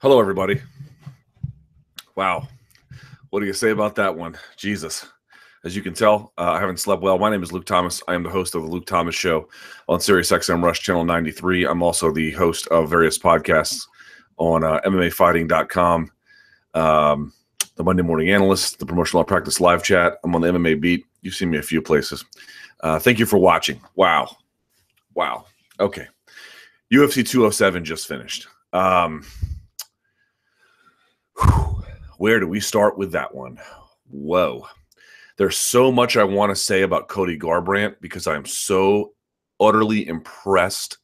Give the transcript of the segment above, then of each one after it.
Hello, everybody. Wow. What do you say about that one? Jesus. As you can tell, uh, I haven't slept well. My name is Luke Thomas. I am the host of the Luke Thomas Show on Sirius XM Rush Channel 93. I'm also the host of various podcasts on uh, MMAfighting.com, um, the Monday Morning Analyst, the Promotional Practice Live Chat. I'm on the MMA Beat. You've seen me a few places. Uh, thank you for watching. Wow. Wow. Okay. UFC 207 just finished. Um, where do we start with that one? Whoa. There's so much I want to say about Cody Garbrandt because I'm so utterly impressed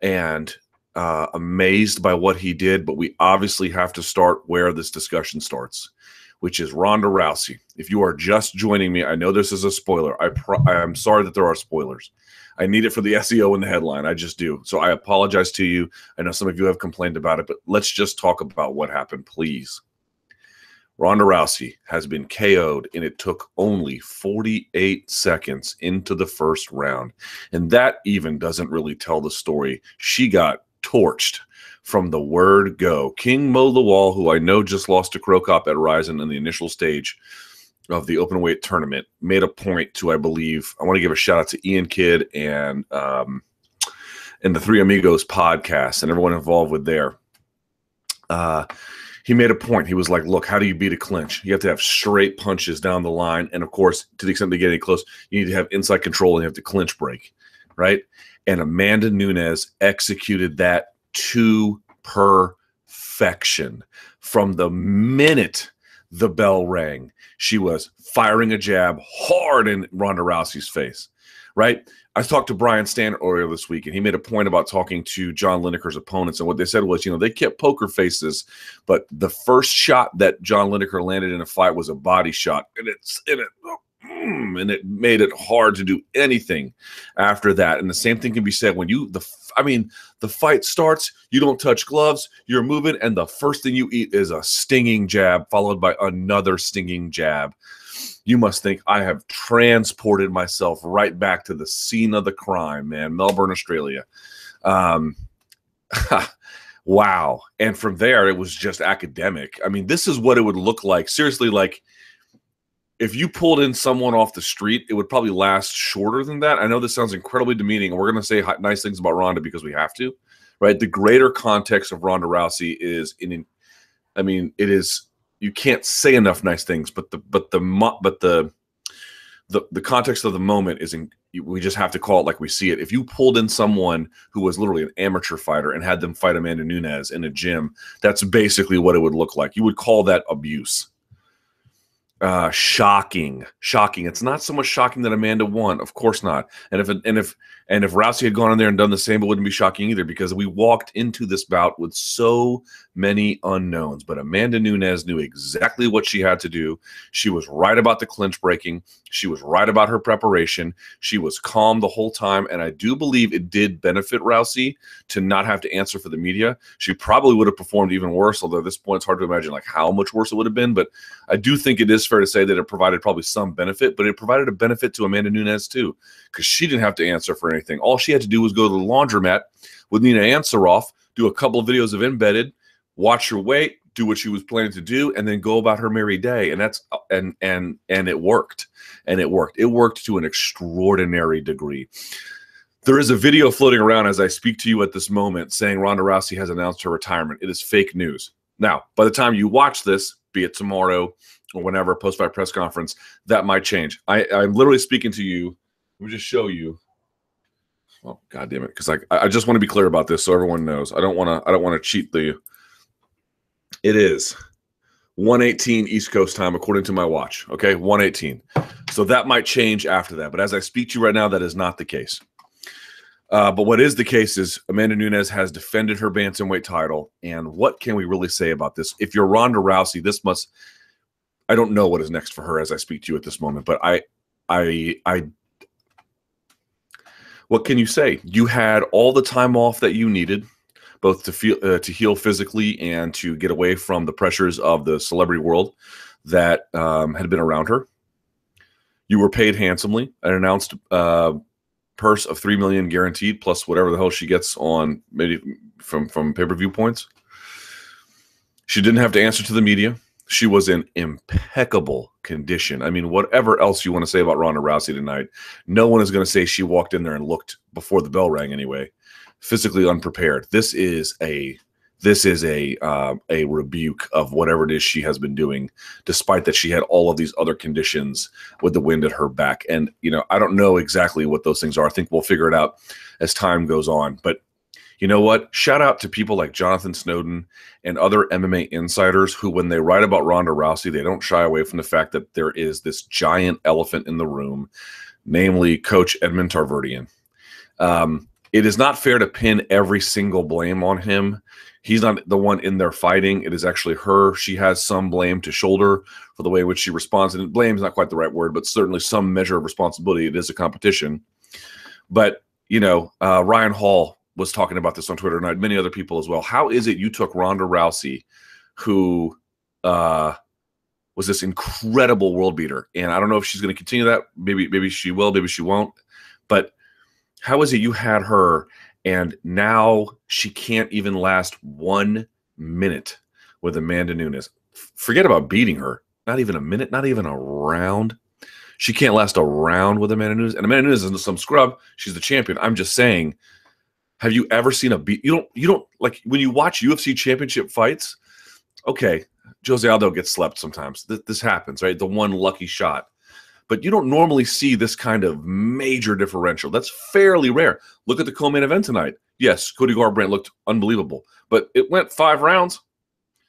and uh, amazed by what he did. But we obviously have to start where this discussion starts, which is Ronda Rousey. If you are just joining me, I know this is a spoiler. I pro- I'm sorry that there are spoilers. I need it for the SEO in the headline. I just do. So I apologize to you. I know some of you have complained about it, but let's just talk about what happened, please. Ronda Rousey has been KO'd, and it took only 48 seconds into the first round. And that even doesn't really tell the story. She got torched from the word go. King Mo Lawal, who I know just lost to Cro Cop at Rizin in the initial stage of the open weight tournament, made a point to, I believe, I want to give a shout out to Ian Kidd and um, and the Three Amigos podcast and everyone involved with there. Uh, he made a point. He was like, "Look, how do you beat a clinch? You have to have straight punches down the line, and of course, to the extent they get any close, you need to have inside control and you have to clinch break, right?" And Amanda Nunes executed that to perfection from the minute the bell rang. She was firing a jab hard in Ronda Rousey's face, right? I talked to Brian Stann earlier this week, and he made a point about talking to John Lineker's opponents. And what they said was, you know, they kept poker faces, but the first shot that John Lineker landed in a fight was a body shot, and it's in it, oh, mm, and it made it hard to do anything after that. And the same thing can be said when you the, I mean, the fight starts, you don't touch gloves, you're moving, and the first thing you eat is a stinging jab followed by another stinging jab you must think I have transported myself right back to the scene of the crime, man, Melbourne, Australia. Um, wow. And from there, it was just academic. I mean, this is what it would look like. Seriously, like if you pulled in someone off the street, it would probably last shorter than that. I know this sounds incredibly demeaning, and we're going to say nice things about Ronda because we have to, right? The greater context of Ronda Rousey is in, I mean, it is you can't say enough nice things, but the but the but the the the context of the moment is in, we just have to call it like we see it. If you pulled in someone who was literally an amateur fighter and had them fight Amanda Nunes in a gym, that's basically what it would look like. You would call that abuse. Uh, shocking, shocking. It's not so much shocking that Amanda won, of course not. And if and if and if Rousey had gone in there and done the same, it wouldn't be shocking either because we walked into this bout with so many unknowns. But Amanda Nunes knew exactly what she had to do. She was right about the clinch breaking. She was right about her preparation. She was calm the whole time. And I do believe it did benefit Rousey to not have to answer for the media. She probably would have performed even worse, although at this point it's hard to imagine like how much worse it would have been. But I do think it is fair to say that it provided probably some benefit, but it provided a benefit to Amanda Nunes too, because she didn't have to answer for anything anything. All she had to do was go to the laundromat with Nina Ansaroff, do a couple of videos of embedded, watch her weight, do what she was planning to do, and then go about her merry day. And that's and and and it worked. And it worked. It worked to an extraordinary degree. There is a video floating around as I speak to you at this moment saying Ronda Rousey has announced her retirement. It is fake news. Now, by the time you watch this, be it tomorrow or whenever post fight press conference, that might change. I, I'm literally speaking to you. Let me just show you Oh God damn it! Because like I just want to be clear about this so everyone knows. I don't want to. I don't want to cheat the. It is 118 East Coast time according to my watch. Okay, 118. So that might change after that. But as I speak to you right now, that is not the case. Uh, but what is the case is Amanda Nunes has defended her bantamweight title, and what can we really say about this? If you're Ronda Rousey, this must. I don't know what is next for her as I speak to you at this moment, but I, I, I what can you say? You had all the time off that you needed, both to feel uh, to heal physically and to get away from the pressures of the celebrity world that um, had been around her. You were paid handsomely, an announced uh, purse of three million guaranteed, plus whatever the hell she gets on maybe from from pay per view points. She didn't have to answer to the media. She was in impeccable condition. I mean, whatever else you want to say about Ronda Rousey tonight, no one is going to say she walked in there and looked before the bell rang anyway, physically unprepared. This is a this is a uh, a rebuke of whatever it is she has been doing, despite that she had all of these other conditions with the wind at her back. And you know, I don't know exactly what those things are. I think we'll figure it out as time goes on. But you know what? Shout out to people like Jonathan Snowden and other MMA insiders who, when they write about Ronda Rousey, they don't shy away from the fact that there is this giant elephant in the room, namely Coach Edmond Tarverdyan. Um, it is not fair to pin every single blame on him. He's not the one in there fighting. It is actually her. She has some blame to shoulder for the way in which she responds. And blame is not quite the right word, but certainly some measure of responsibility. It is a competition. But, you know, uh, Ryan Hall was talking about this on Twitter and I had many other people as well. How is it you took Ronda Rousey, who uh, was this incredible world beater, and I don't know if she's going to continue that. Maybe maybe she will, maybe she won't. But how is it you had her and now she can't even last one minute with Amanda Nunes? Forget about beating her. Not even a minute, not even a round. She can't last a round with Amanda Nunes. And Amanda Nunes isn't some scrub. She's the champion. I'm just saying have you ever seen a beat? You don't. You don't like when you watch UFC championship fights. Okay, Jose Aldo gets slept sometimes. Th- this happens, right? The one lucky shot, but you don't normally see this kind of major differential. That's fairly rare. Look at the co-main event tonight. Yes, Cody Garbrandt looked unbelievable, but it went five rounds.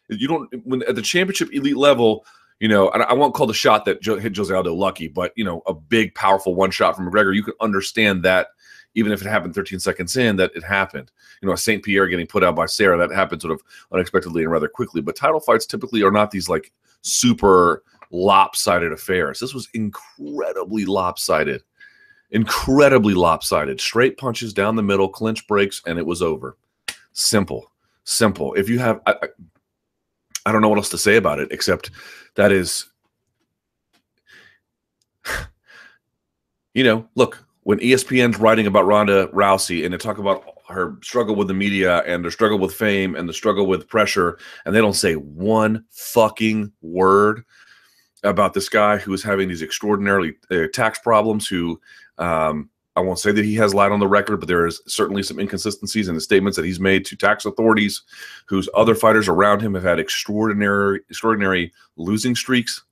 You don't when at the championship elite level. You know, I won't call the shot that hit Jose Aldo lucky, but you know, a big, powerful one shot from McGregor. You can understand that even if it happened 13 seconds in, that it happened. You know, St. Pierre getting put out by Serra, that happened sort of unexpectedly and rather quickly. But title fights typically are not these like super lopsided affairs. This was incredibly lopsided, incredibly lopsided. Straight punches down the middle, clinch breaks, and it was over. Simple, simple. If you have, I, I, I don't know what else to say about it except that is, you know, look, when ESPN's writing about Ronda Rousey and they talk about her struggle with the media and the struggle with fame and the struggle with pressure, and they don't say one fucking word about this guy who is having these extraordinarily uh, tax problems. Who um, I won't say that he has lied on the record, but there is certainly some inconsistencies in the statements that he's made to tax authorities, whose other fighters around him have had extraordinary, extraordinary losing streaks.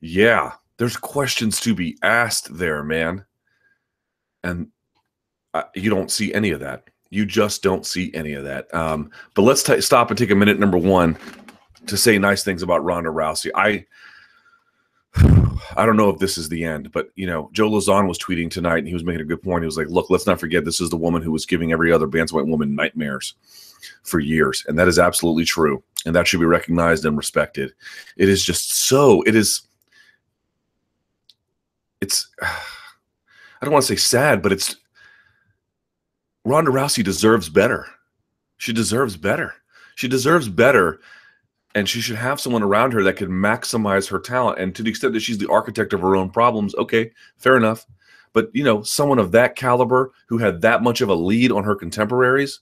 Yeah, there's questions to be asked there, man and you don't see any of that. You just don't see any of that. Um, but let's t- stop and take a minute. Number one, to say nice things about Ronda Rousey. I I don't know if this is the end, but you know, Joe Lauzon was tweeting tonight, and he was making a good point. He was like, "Look, let's not forget this is the woman who was giving every other bantamweight woman nightmares for years, and that is absolutely true, and that should be recognized and respected. It is just so. It is. It's. I don't want to say sad, but it's Ronda Rousey deserves better. She deserves better. She deserves better. And she should have someone around her that can maximize her talent. And to the extent that she's the architect of her own problems, okay, fair enough. But you know, someone of that caliber who had that much of a lead on her contemporaries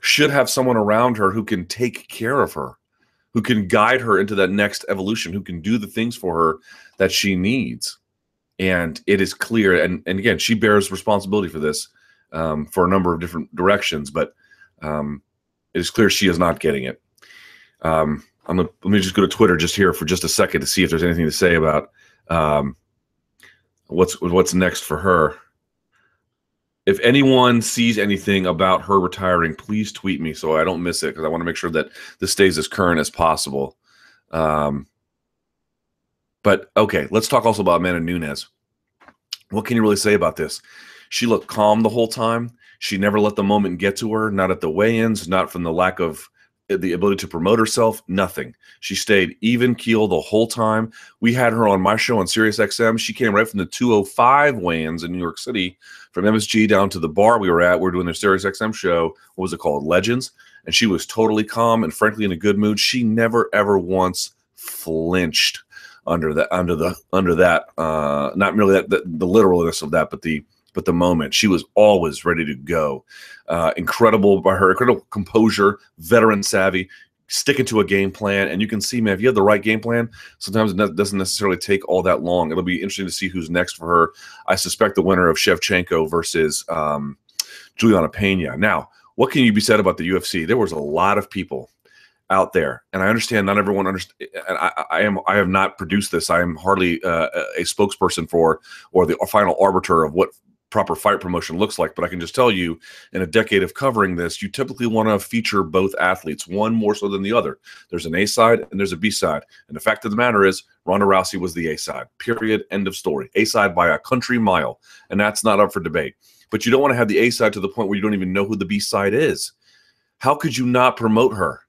should have someone around her who can take care of her, who can guide her into that next evolution, who can do the things for her that she needs and it is clear and, and again she bears responsibility for this um, for a number of different directions but um, it is clear she is not getting it. Um, i'm gonna let me just go to twitter just here for just a second to see if there's anything to say about um, what's what's next for her. If anyone sees anything about her retiring please tweet me so i don't miss it because i want to make sure that this stays as current as possible. Um, but okay, let's talk also about Amanda Nunes. What can you really say about this? She looked calm the whole time. She never let the moment get to her, not at the weigh ins, not from the lack of eh, the ability to promote herself, nothing. She stayed even keel the whole time. We had her on my show on Sirius XM. She came right from the 205 weigh ins in New York City from MSG down to the bar we were at. We are doing their Sirius XM show. What was it called? Legends. And she was totally calm and frankly in a good mood. She never, ever once flinched under that under the under that uh not merely that the, the literalness of that but the but the moment she was always ready to go uh incredible by her incredible composure veteran savvy sticking to a game plan. And you can see, man, if you have the right game plan, sometimes it doesn't necessarily take all that long. It'll be interesting to see who's next for her. I suspect the winner of Shevchenko versus um, Julianna Peña. Now, what can you be said about the UFC? There was a lot of people out there, and I understand not everyone understands. And I, I, am I have not produced this. I am hardly uh, a spokesperson for or the final arbiter of what proper fight promotion looks like. But I can just tell you, in a decade of covering this, you typically want to feature both athletes, one more so than the other. There's an A side and there's a B side. And the fact of the matter is, Ronda Rousey was the A side. Period. End of story. A side by a country mile, and that's not up for debate. But you don't want to have the A side to the point where you don't even know who the B side is. How could you not promote her?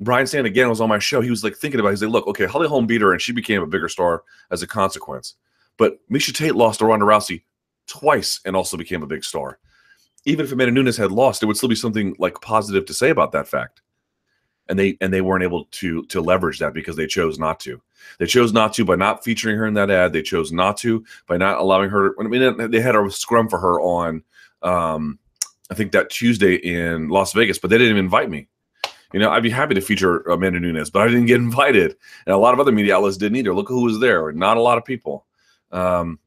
Brian Stann again was on my show. He was like thinking about. It. He's like, "Look, okay, Holly Holm beat her, and she became a bigger star as a consequence." But Miesha Tate lost to Ronda Rousey twice and also became a big star. Even if Amanda Nunes had lost, there would still be something like positive to say about that fact. And they and they weren't able to to leverage that because they chose not to. They chose not to by not featuring her in that ad. They chose not to by not allowing her. I mean, they had a scrum for her on, um, I think that Tuesday in Las Vegas, but they didn't even invite me. You know, I'd be happy to feature Amanda Nunes, but I didn't get invited, and a lot of other media outlets didn't either. Look who was there. Not a lot of people. Um,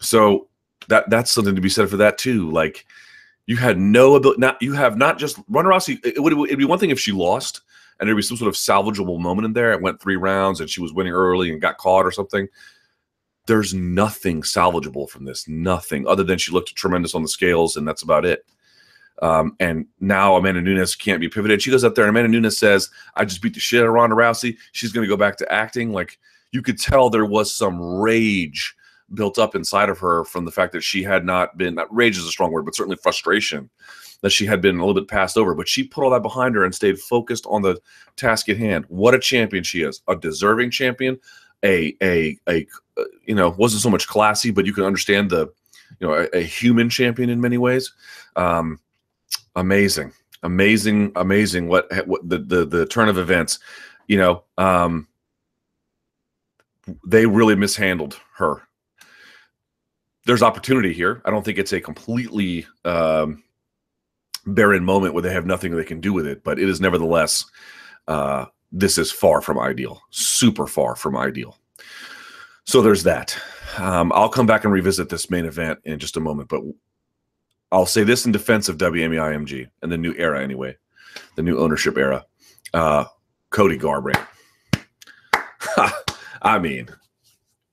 so that that's something to be said for that too. Like you had no ability. Not you have not just Ronda Rousey. It would it'd be one thing if she lost and there'd be some sort of salvageable moment in there. It went three rounds and she was winning early and got caught or something. There's nothing salvageable from this. Nothing other than she looked tremendous on the scales and that's about it. Um, and now Amanda Nunes can't be pivoted. She goes up there and Amanda Nunes says, "I just beat the shit out of Ronda Rousey. She's going to go back to acting." Like you could tell there was some rage built up inside of her from the fact that she had not been rage is a strong word, but certainly frustration that she had been a little bit passed over. But she put all that behind her and stayed focused on the task at hand. What a champion she is! A deserving champion. A a a uh, you know wasn't so much classy, but you can understand the you know a, a human champion in many ways. Um, amazing, amazing, amazing. What what the the the turn of events. You know, um, they really mishandled her there's opportunity here. I don't think it's a completely um, barren moment where they have nothing they can do with it, but it is nevertheless, uh, this is far from ideal, super far from ideal. So there's that. Um, I'll come back and revisit this main event in just a moment, but I'll say this in defense of WMEIMG and the new era, anyway, the new ownership era. Uh, Cody Garbrandt. I mean,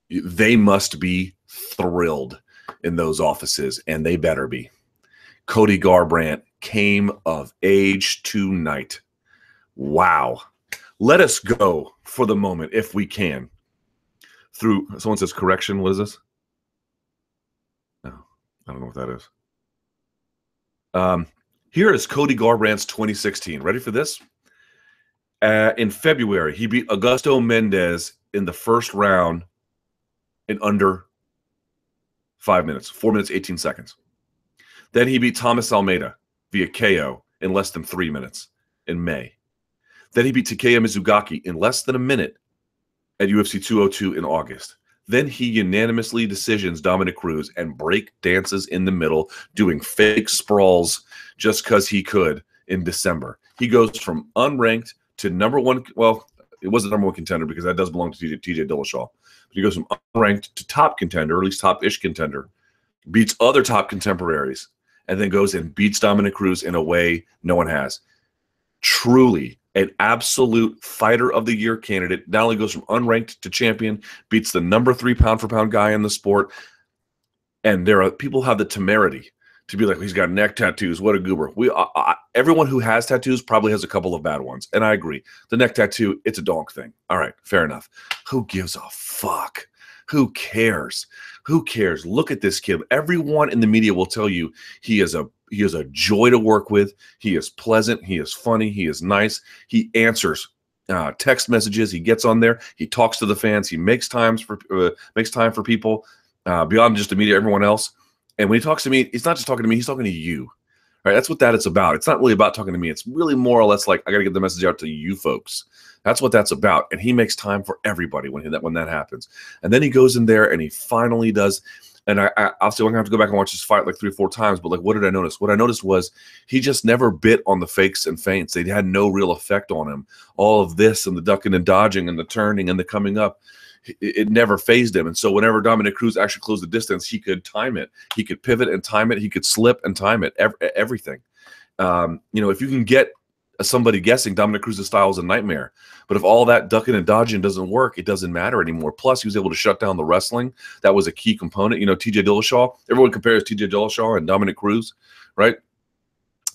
they must be thrilled in those offices, and they better be. Cody Garbrandt came of age tonight. Wow. Let us go for the moment, if we can, through someone says correction. What is this? No, I don't know what that is. Um, here is Cody Garbrandt's 2016. Ready for this? Uh, in February, he beat Augusto Mendes in the first round in under five minutes, four minutes, 18 seconds. Then he beat Thomas Almeida via KO in less than three minutes in May. Then he beat Takeya Mizugaki in less than a minute at UFC 202 in August. Then he unanimously decisions Dominick Cruz and break dances in the middle, doing fake sprawls just because he could in December. He goes from unranked to number one. Well, it was the number one contender because that does belong to TJ, Dillashaw. But he goes from unranked to top contender, or at least top ish contender, beats other top contemporaries, and then goes and beats Dominick Cruz in a way no one has. Truly an absolute fighter of the year candidate. Not only goes from unranked to champion, beats the number three pound for pound guy in the sport. And there are people have the temerity to be like he's got neck tattoos. What a goober. We uh, uh, everyone who has tattoos probably has a couple of bad ones, and I agree. The neck tattoo, it's a donk thing. All right, fair enough. Who gives a fuck? Who cares? Who cares? Look at this kid. Everyone in the media will tell you he is a he is a joy to work with. He is pleasant. He is funny. He is nice. He answers uh, text messages. He gets on there. He talks to the fans. He makes times for uh, makes time for people uh, beyond just the media. Everyone else. And when he talks to me, he's not just talking to me, he's talking to you. Right? That's what that it's about. It's not really about talking to me. It's really more or less like I got to get the message out to you folks. That's what that's about. And he makes time for everybody when he, that when that happens. And then he goes in there and he finally does and I, I obviously I'm gonna have to go back and watch this fight like three or four times. But like, what did I notice? What I noticed was he just never bit on the fakes and feints. They had no real effect on him. All of this and the ducking and dodging and the turning and the coming up, it, never phased him. And so whenever Dominick Cruz actually closed the distance, he could time it. He could pivot and time it. He could slip and time it. Every, everything. Um, you know, if you can get somebody guessing Dominic Cruz's style is a nightmare. But if all that ducking and dodging doesn't work, it doesn't matter anymore. Plus, he was able to shut down the wrestling. That was a key component. You know, TJ Dillashaw, everyone compares TJ Dillashaw and Dominic Cruz, right?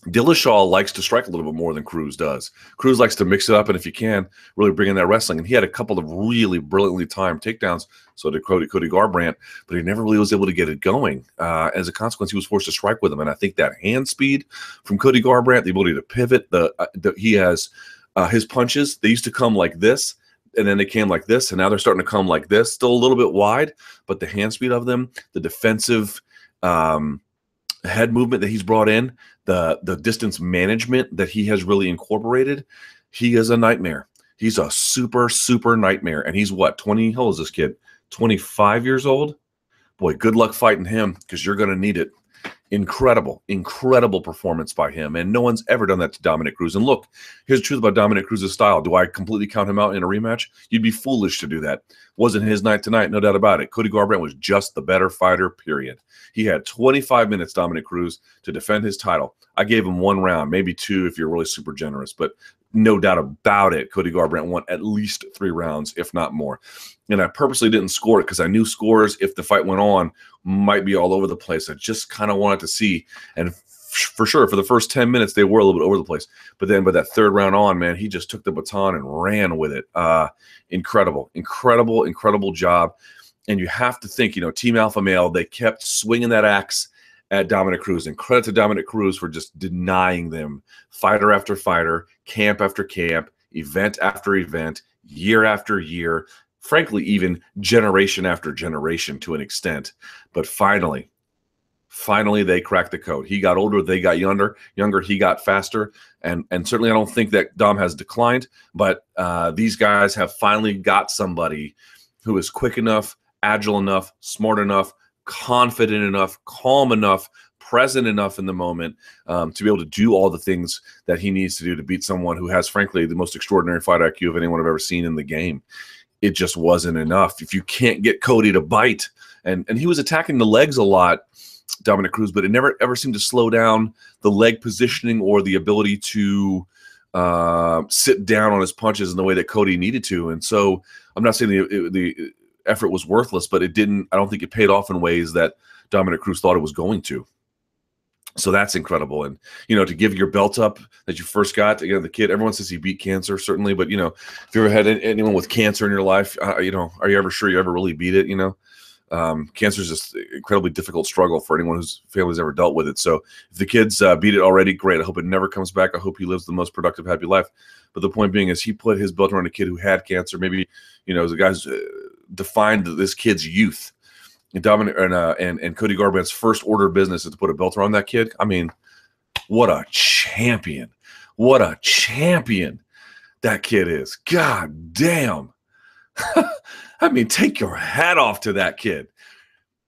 Dillashaw likes to strike a little bit more than Cruz does. Cruz likes to mix it up, and if you can, really bring in that wrestling. And he had a couple of really brilliantly timed takedowns. So did Cody, Cody Garbrandt, but he never really was able to get it going. Uh, as a consequence, he was forced to strike with him. And I think that hand speed from Cody Garbrandt, the ability to pivot, the, uh, the he has uh, his punches. They used to come like this, and then they came like this, and now they're starting to come like this. Still a little bit wide, but the hand speed of them, the defensive. Um, head movement that he's brought in, the the distance management that he has really incorporated, he is a nightmare. He's a super super nightmare, and he's what twenty? How old is this kid? Twenty five years old. Boy, good luck fighting him because you're going to need it. Incredible, incredible performance by him, and no one's ever done that to Dominic Cruz. And look, here's the truth about Dominic Cruz's style. Do I completely count him out in a rematch? You'd be foolish to do that. Wasn't his night tonight, no doubt about it. Cody Garbrandt was just the better fighter. Period. He had 25 minutes, Dominic Cruz, to defend his title. I gave him one round, maybe two if you're really super generous, but no doubt about it, Cody Garbrandt won at least three rounds, if not more. And I purposely didn't score it because I knew scores, if the fight went on, might be all over the place. I just kind of wanted to see. And for sure, for the first 10 minutes, they were a little bit over the place. But then by that third round on, man, he just took the baton and ran with it. Uh, incredible, incredible, incredible job. And you have to think, you know, Team Alpha Male, they kept swinging that axe at Dominic Cruz. And credit to Dominic Cruz for just denying them fighter after fighter, camp after camp, event after event, year after year, frankly, even generation after generation to an extent. But finally, finally they cracked the code. He got older, they got younger, younger, he got faster. And and certainly I don't think that Dom has declined, but uh, these guys have finally got somebody who is quick enough, agile enough, smart enough, confident enough, calm enough, present enough in the moment um, to be able to do all the things that he needs to do to beat someone who has, frankly, the most extraordinary fight IQ of anyone I've ever seen in the game. It just wasn't enough. If you can't get Cody to bite, and and he was attacking the legs a lot, Dominic Cruz, but it never ever seemed to slow down the leg positioning or the ability to uh, sit down on his punches in the way that Cody needed to. And so I'm not saying the the effort was worthless, but it didn't. I don't think it paid off in ways that Dominic Cruz thought it was going to. So that's incredible. And, you know, to give your belt up that you first got, again, the kid, everyone says he beat cancer, certainly. But, you know, if you ever had anyone with cancer in your life, uh, you know, are you ever sure you ever really beat it? You know, um, cancer is just incredibly difficult struggle for anyone whose family's ever dealt with it. So if the kids uh, beat it already, great. I hope it never comes back. I hope he lives the most productive, happy life. But the point being is he put his belt around a kid who had cancer. Maybe, you know, the guy's uh, defined this kid's youth and Dominic and, uh, and and Cody Garbrandt's first order of business is to put a belt around that kid. I mean, what a champion! What a champion that kid is. God damn. I mean, take your hat off to that kid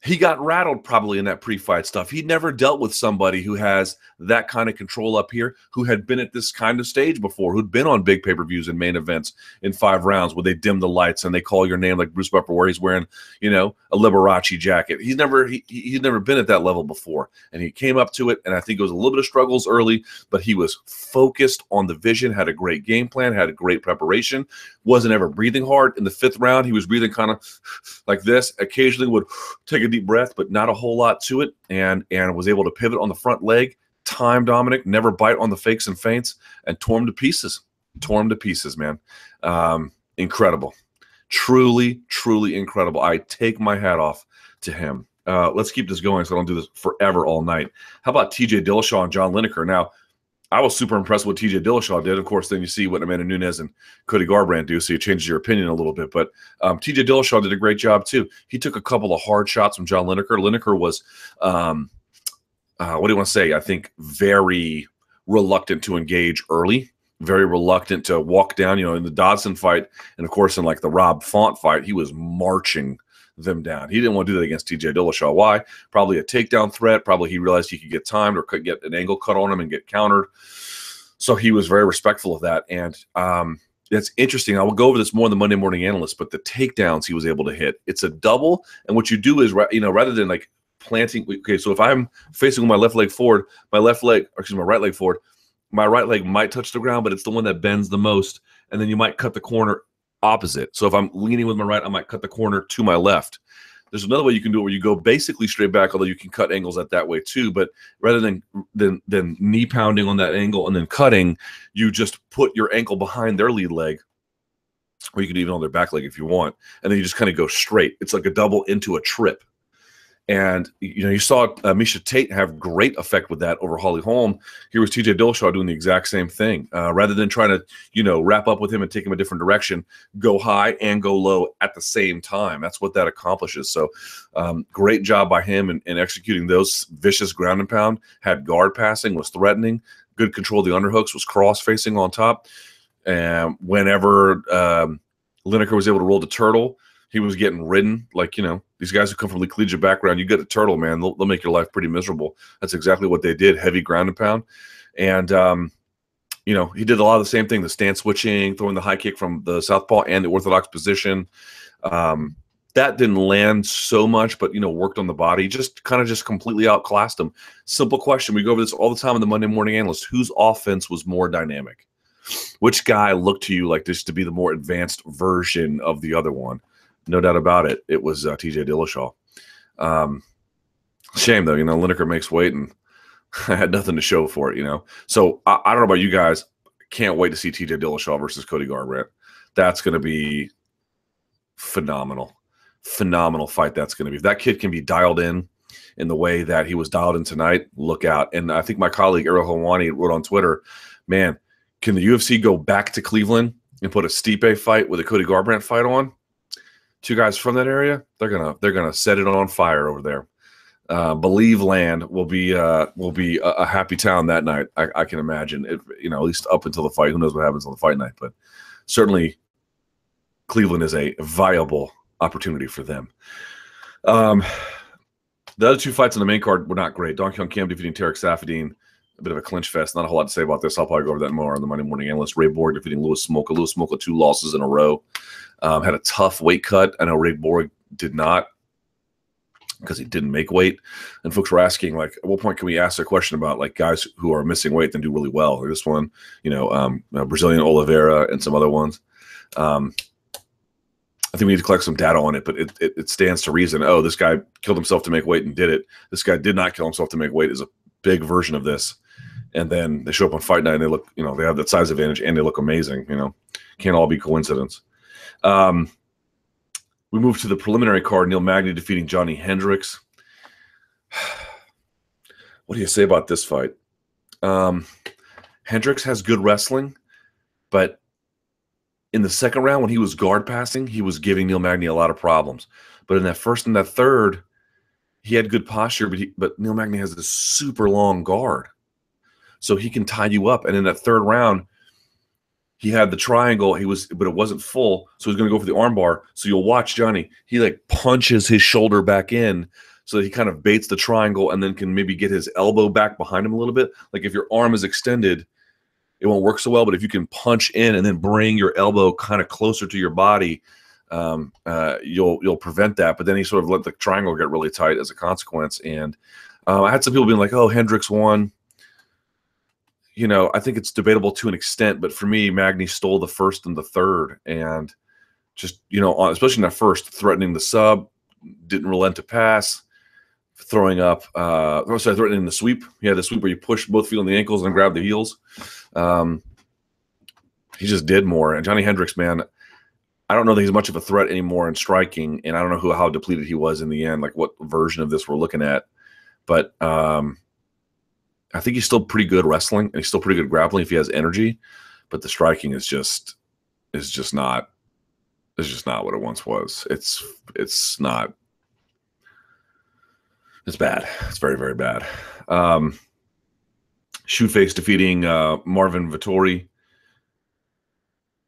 he got rattled probably in that pre-fight stuff. He never dealt with somebody who has that kind of control up here, who had been at this kind of stage before, who'd been on big pay-per-views and main events in five rounds where they dim the lights and they call your name like Bruce Buffer, where he's wearing, you know, a Liberace jacket. He's never he, he's never been at that level before, and he came up to it. And I think it was a little bit of struggles early, but he was focused on the vision, had a great game plan, had a great preparation, wasn't ever breathing hard. In the fifth round, he was breathing kind of like this. Occasionally would take a deep breath, but not a whole lot to it, and and was able to pivot on the front leg. Time Dominic, never bite on the fakes and feints, and tore him to pieces. Tore him to pieces, man. Um, incredible, truly, truly incredible. I take my hat off to him. Uh, let's keep this going so I don't do this forever all night. How about TJ Dillashaw and John Lineker? Now, I was super impressed with TJ Dillashaw did. Of course, then you see what Amanda Nunes and Cody Garbrandt do, so you changes your opinion a little bit. But um, TJ Dillashaw did a great job too. He took a couple of hard shots from John Lineker. Lineker was, um, uh, what do you want to say? I think very reluctant to engage early, very reluctant to walk down. You know, in the Dodson fight, and of course in like the Rob Font fight, he was marching them down. He didn't want to do that against TJ Dillashaw. Why? Probably a takedown threat. Probably he realized he could get timed or could get an angle cut on him and get countered. So he was very respectful of that. And um, it's interesting. I will go over this more in the Monday Morning Analyst, but the takedowns he was able to hit. It's a double, and what you do is, you know, rather than like planting. Okay, so if I'm facing with my left leg forward, my left leg, excuse me, my right leg forward, my right leg might touch the ground, but it's the one that bends the most, and then you might cut the corner opposite. So if I'm leaning with my right, I might cut the corner to my left. There's another way you can do it where you go basically straight back, although you can cut angles at that way too. But rather than than than knee pounding on that angle and then cutting, you just put your ankle behind their lead leg, or you can even on their back leg if you want, and then you just kind of go straight. It's like a double into a trip. And you know, you saw uh, Miesha Tate have great effect with that over Holly Holm. Here was T.J. Dillashaw doing the exact same thing. Uh, rather than trying to, you know, wrap up with him and take him a different direction, go high and go low at the same time. That's what that accomplishes. So, um, great job by him in, in, executing those vicious ground and pound. Had guard passing, was threatening, good control of the underhooks, was cross facing on top. And whenever um, Lineker was able to roll the turtle he was getting ridden. Like, you know, these guys who come from the collegiate background, you get a turtle, man, they'll, they'll make your life pretty miserable. That's exactly what they did heavy ground and pound. And, um, you know, he did a lot of the same thing the stance switching, throwing the high kick from the southpaw and the orthodox position. Um, that didn't land so much, but you know, worked on the body, just kind of just completely outclassed him. Simple question. We go over this all the time in the Monday morning analyst. Whose offense was more dynamic? Which guy looked to you like this to be the more advanced version of the other one? No doubt about it. It was uh, T.J. Dillashaw. Um, shame though, you know, Lineker makes weight, and I had nothing to show for it. You know, so I, I don't know about you guys. Can't wait to see T.J. Dillashaw versus Cody Garbrandt. That's going to be phenomenal, phenomenal fight. That's going to be. If that kid can be dialed in in the way that he was dialed in tonight, look out. And I think my colleague Ariel Helwani wrote on Twitter, man, can the UFC go back to Cleveland and put a Stipe fight with a Cody Garbrandt fight on? Two guys from that area, they're gonna they're gonna set it on fire over there. Uh, Believeland will be uh, will be a, a, happy town that night. I, I can imagine it. You know, at least up until the fight. Who knows what happens on the fight night? But certainly, Cleveland is a viable opportunity for them. Um, the other two fights on the main card were not great. Dong Hyun Kim defeating Tarek Saffiedine a bit of a clinch fest. Not a whole lot to say about this. I'll probably go over that more on the Monday morning analyst. Ray Borg defeating Louis Smolka. Louis Smolka two losses in a row. Um, had a tough weight cut. I know Ray Borg did not because he didn't make weight. And folks were asking, like, at what point can we ask a question about like guys who are missing weight and do really well? Like this one, you know, um, Brazilian Oliveira and some other ones. Um, I think we need to collect some data on it, but it, it, it, stands to reason. Oh, this guy killed himself to make weight and did it. This guy did not kill himself to make weight is a big version of this and then they show up on fight night and they look, you know, they have that size advantage and they look amazing. You know, can't all be coincidence. Um, we move to the preliminary card. Neil Magny defeating Johnny Hendricks. what do you say about this fight? Um, Hendricks has good wrestling, but in the second round when he was guard passing, he was giving Neil Magny a lot of problems. But in that first and that third, he had good posture, but he, but Neil Magny has this super long guard so he can tie you up. And in that third round, he had the triangle. He was, but it wasn't full, so he's going to go for the armbar. So you'll watch Johnny. He like punches his shoulder back in, so that he kind of baits the triangle, and then can maybe get his elbow back behind him a little bit. Like if your arm is extended, it won't work so well. But if you can punch in and then bring your elbow kind of closer to your body, um, uh, you'll you'll prevent that. But then he sort of let the triangle get really tight as a consequence. And uh, I had some people being like, "Oh, Hendricks won." You know, I think it's debatable to an extent, but for me, Magny stole the first and the third, and just you know, especially in that first, threatening the sub, didn't relent to pass, throwing up, uh, oh, sorry, threatening the sweep. Had the sweep where you push both feet on the ankles and grab the heels. Um, he just did more. And Johnny Hendricks, man, I don't know that he's much of a threat anymore in striking, and I don't know who how depleted he was in the end, like what version of this we're looking at, but um, I think he's still pretty good wrestling and he's still pretty good grappling if he has energy, but the striking is just is just not is just not what it once was. It's it's not it's bad. It's very very bad. Um, Shoeface defeating uh, Marvin Vettori.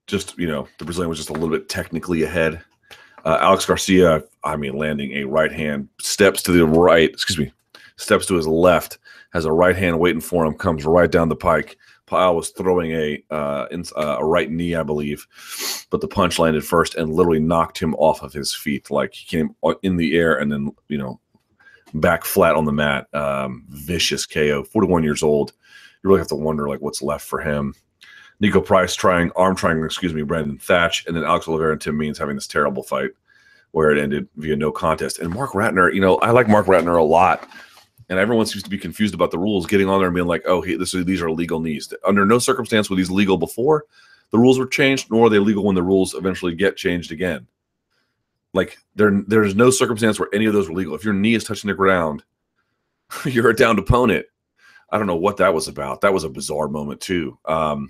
Just you know, the Brazilian was just a little bit technically ahead. Uh, Alex Garcia, I mean, landing a right hand, steps to the right, excuse me, steps to his left, has a right hand waiting for him, comes right down the pike. Pyle was throwing a uh, in, uh, a right knee, I believe, but the punch landed first and literally knocked him off of his feet. Like he came in the air and then you know back flat on the mat. Um, vicious KO. Forty one years old. You really have to wonder like what's left for him. Niko Price trying arm triangle, excuse me, Brandon Thatch, and then Alex Oliveira and Tim Means having this terrible fight where it ended via no contest. And Marc Ratner, you know, I like Marc Ratner a lot, and everyone seems to be confused about the rules, getting on there and being like, "Oh, hey, this is, these are legal knees." Under no circumstance were these legal before the rules were changed, nor are they legal when the rules eventually get changed again. Like there, there's no circumstance where any of those were legal. If your knee is touching the ground, you're a downed opponent. I don't know what that was about. That was a bizarre moment too. Um,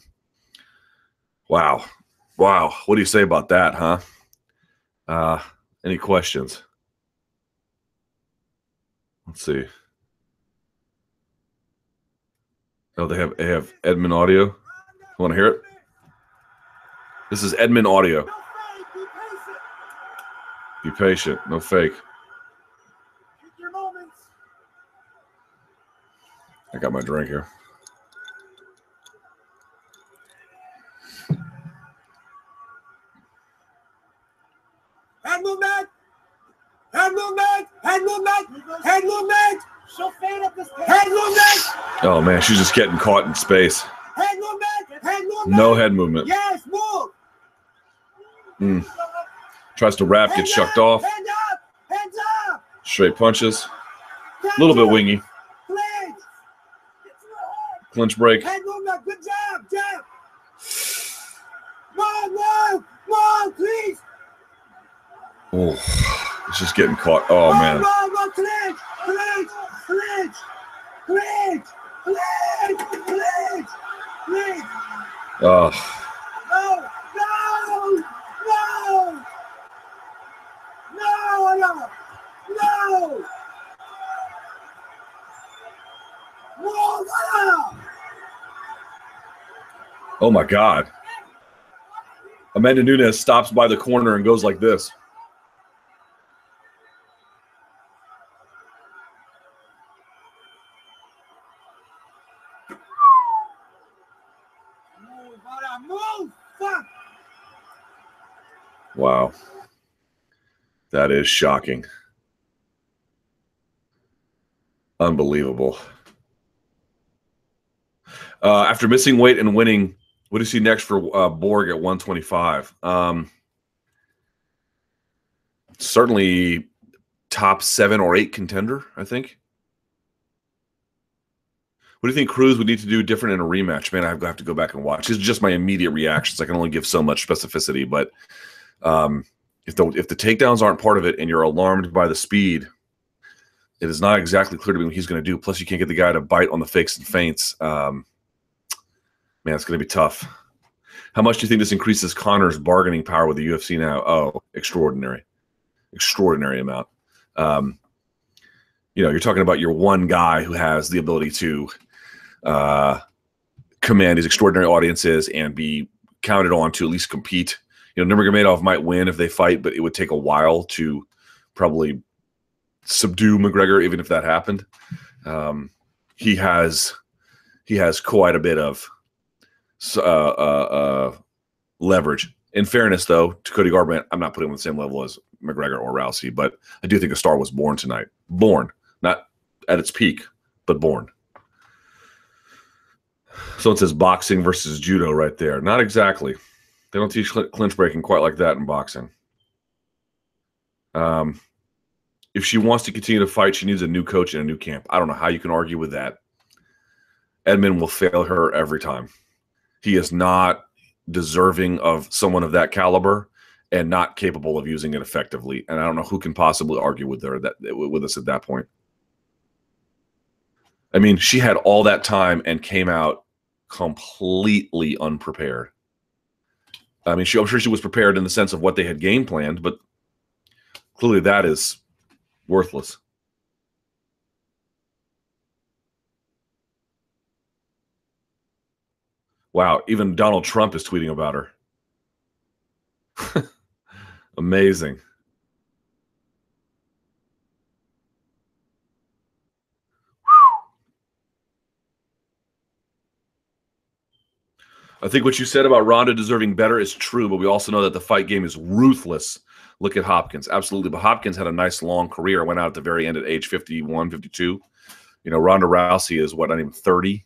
wow, wow. What do you say about that, huh? Uh, any questions? Let's see. Oh, they have they have Edmond audio. You want to hear it? This is Edmond audio. Be patient, no fake. I got my drink here. Head movement! Head movement! Head movement! Head movement! Head movement! Oh man, she's just getting caught in space. Head movement! Head movement! No head movement. Yes, move! Mm. Tries to wrap, gets shucked off. Up! Hands up! Straight punches. A little bit wingy. Clinch! Break. Head movement! Good job! Jab! Move! Move! Move, please! Oh, it's just getting caught. Oh man. Leg! Leg! Leg! Leg! Oh. No! No! No! No! No! No! Oh my God. Amanda Nunes stops by the corner and goes like this. That is shocking. Unbelievable. Uh, after missing weight and winning, what do you see next for uh, Borg at 125? Um, certainly top seven or eight contender, I think. What do you think Cruz would need to do different in a rematch? Man, I have to go back and watch. Is just my immediate reactions. I can only give so much specificity, but um, if the if the takedowns aren't part of it and you're alarmed by the speed, it is not exactly clear to me what he's going to do. Plus, you can't get the guy to bite on the fakes and feints. Um, man, it's going to be tough. How much do you think this increases Conor's bargaining power with the UFC now? Oh, extraordinary, extraordinary amount. Um, you know, you're talking about your one guy who has the ability to uh, command these extraordinary audiences and be counted on to at least compete. You know, Nurmagomedov might win if they fight, but it would take a while to probably subdue McGregor, even if that happened. Um, he has he has quite a bit of uh, uh, uh, leverage. In fairness, though, to Cody Garbrandt, I'm not putting him on the same level as McGregor or Rousey, but I do think a star was born tonight. Born, not at its peak, but born. Someone says boxing versus judo right there. Not exactly. They don't teach clinch breaking quite like that in boxing. Um, if she wants to continue to fight, she needs a new coach and a new camp. I don't know how you can argue with that. Edmond will fail her every time. He is not deserving of someone of that caliber and not capable of using it effectively. And I don't know who can possibly argue with her that with us at that point. I mean, she had all that time and came out completely unprepared. I mean, she, I'm sure she was prepared in the sense of what they had game planned, but clearly that is worthless. Wow, even Donald Trump is tweeting about her. Amazing. I think what you said about Ronda deserving better is true, but we also know that the fight game is ruthless. Look at Hopkins. Absolutely. But Hopkins had a nice long career. Went out at the very end at age 51, 52. You know, Ronda Rousey is what, not even 30.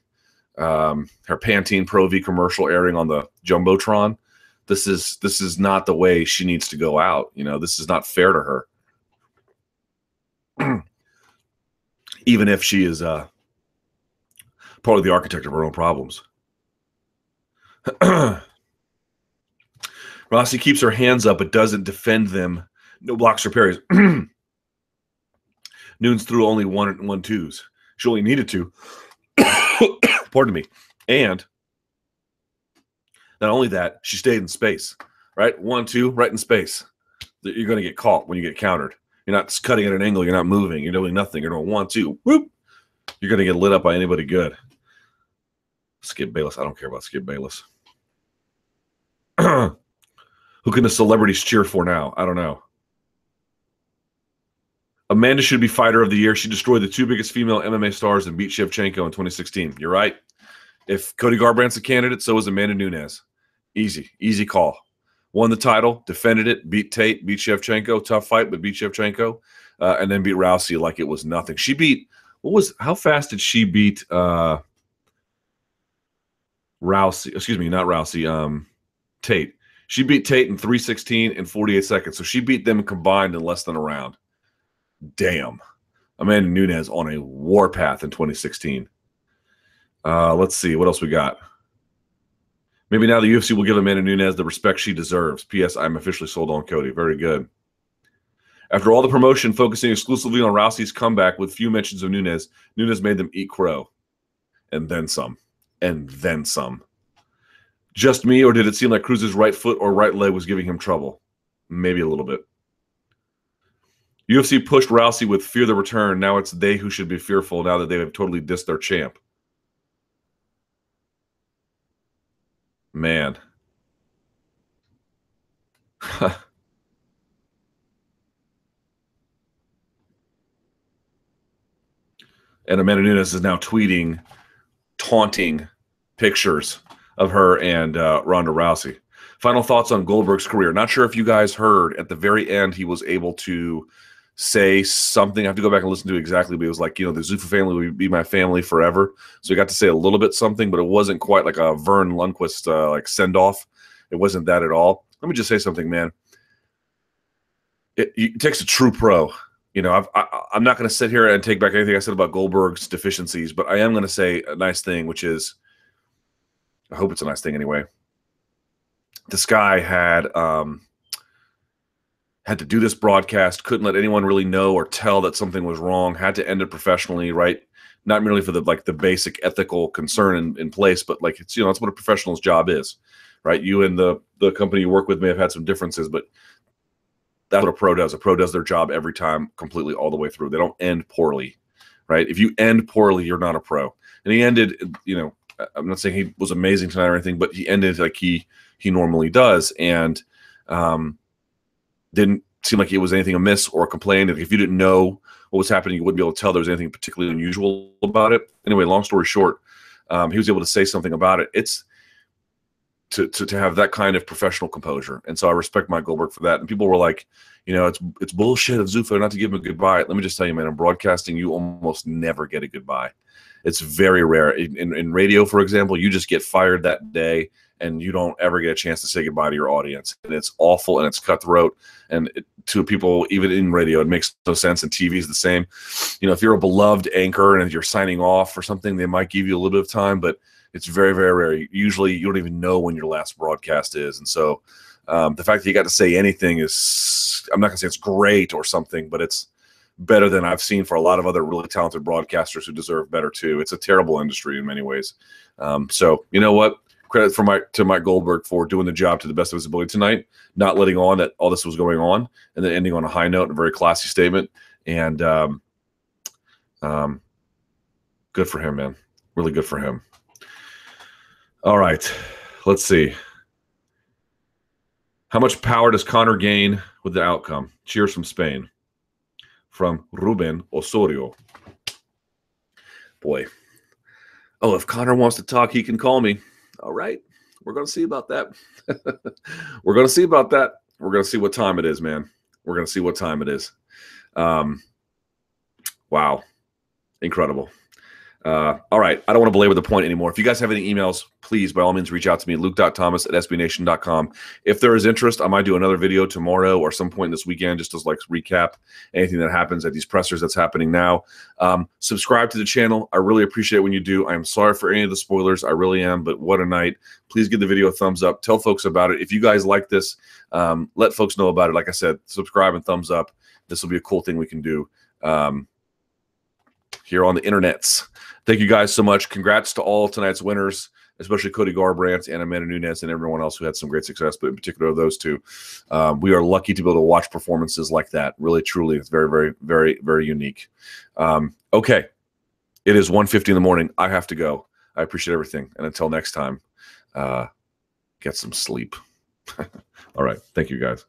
Um, her Pantene Pro V commercial airing on the Jumbotron. This is this is not the way she needs to go out. You know, this is not fair to her. Even if she is uh part of the architect of her own problems. Rousey keeps her hands up but doesn't defend them. No blocks or parries. Nunes threw only one one twos. She only needed to. Pardon me. And not only that, she stayed in space. Right? One, two, right in space. You're going to get caught when you get countered. You're not cutting at an angle. You're not moving. You're doing nothing. You're doing one, two, whoop. You're going to get lit up by anybody good. Skip Bayless. I don't care about Skip Bayless. Who can the celebrities cheer for now? I don't know. Amanda should be fighter of the year. She destroyed the two biggest female MMA stars and beat Shevchenko in 2016. You're right. If Cody Garbrandt's a candidate, so is Amanda Nunes. Easy, easy call. Won the title, defended it, beat Tate, beat Shevchenko. Tough fight, but beat Shevchenko, uh, and then beat Rousey like it was nothing. She beat what was how fast did she beat uh, Rousey? Excuse me, not Rousey. Um, Tate. She beat Tate in 316 and 48 seconds. So she beat them combined in less than a round. Damn. Amanda Nunes on a warpath in 2016. Uh, let's see. What else we got? Maybe now the UFC will give Amanda Nunes the respect she deserves. P.S. I'm officially sold on Cody. Very good. After all the promotion focusing exclusively on Rousey's comeback with few mentions of Nunes, Nunes made them eat crow. And then some. And then some. Just me, or did it seem like Cruz's right foot or right leg was giving him trouble? Maybe a little bit. UFC pushed Rousey with fear the return. Now it's they who should be fearful now that they have totally dissed their champ. Man. and Amanda Nunes is now tweeting taunting pictures of her and uh, Ronda Rousey. Final thoughts on Goldberg's career. Not sure if you guys heard at the very end, he was able to say something. I have to go back and listen to exactly, but it was like, you know, the Zuffa family will be my family forever. So he got to say a little bit something, but it wasn't quite like a Verne Lundquist uh, like send off. It wasn't that at all. Let me just say something, man. It, it takes a true pro. You know, I've, I, I'm not going to sit here and take back anything I said about Goldberg's deficiencies, but I am going to say a nice thing, which is, I hope it's a nice thing anyway. This guy had um, had to do this broadcast, couldn't let anyone really know or tell that something was wrong, had to end it professionally, right? Not merely for the like the basic ethical concern in, in place, but like it's you know, that's what a professional's job is, right? You and the the company you work with may have had some differences, but that's what a pro does. A pro does their job every time completely all the way through. They don't end poorly, right? If you end poorly, you're not a pro. And he ended, you know, I'm not saying he was amazing tonight or anything, but he ended like he he normally does, and um, didn't seem like it was anything amiss or complained. If you didn't know what was happening, you wouldn't be able to tell there was anything particularly unusual about it. Anyway, long story short, um, he was able to say something about it. It's to, to to have that kind of professional composure, and so I respect Mike Goldberg for that. And people were like, you know, it's it's bullshit of Zuffa not to give him a goodbye. Let me just tell you, man, in broadcasting, you almost never get a goodbye. It's very rare. In, in, in radio, for example, you just get fired that day and you don't ever get a chance to say goodbye to your audience. And it's awful and it's cutthroat. And it, to people, even in radio, it makes no sense. And TV is the same. You know, if you're a beloved anchor and you're signing off or something, they might give you a little bit of time, but it's very, very rare. Usually, you don't even know when your last broadcast is. And so, um, the fact that you got to say anything is, I'm not going to say it's great or something, but it's, better than I've seen for a lot of other really talented broadcasters who deserve better too. It's a terrible industry in many ways. Um, so you know what? Credit for Mike to Mike Goldberg for doing the job to the best of his ability tonight, not letting on that all this was going on, and then ending on a high note and a very classy statement. And um, um, good for him, man. Really good for him. All right, let's see. How much power does Conor gain with the outcome? Cheers from Spain from Ruben Osorio. Boy. Oh, if Conor wants to talk, he can call me. All right. we're to see about that. we're to see about that. We're to see what time it is, man. We're to see what time it is. Um, wow, incredible. Uh, all right. I don't want to belabor the point anymore. If you guys have any emails, please, by all means, reach out to me, luke.thomas at sbnation.com. If there is interest, I might do another video tomorrow or some point this weekend just as like recap anything that happens at these pressers that's happening now. Um, subscribe to the channel. I really appreciate when you do. I am sorry for any of the spoilers. I really am, but what a night. Please give the video a thumbs up. Tell folks about it. If you guys like this, um, let folks know about it. Like I said, subscribe and thumbs up. This will be a cool thing we can do um, here on the internets. Thank you guys so much. Congrats to all tonight's winners, especially Cody Garbrandt and Amanda Nunes and everyone else who had some great success, but in particular those two. Um, we are lucky to be able to watch performances like that. Really, truly, it's very, very, very, very unique. Um, okay, it is 1.50 in the morning. I have to go. I appreciate everything, and until next time, uh, get some sleep. all right, thank you guys.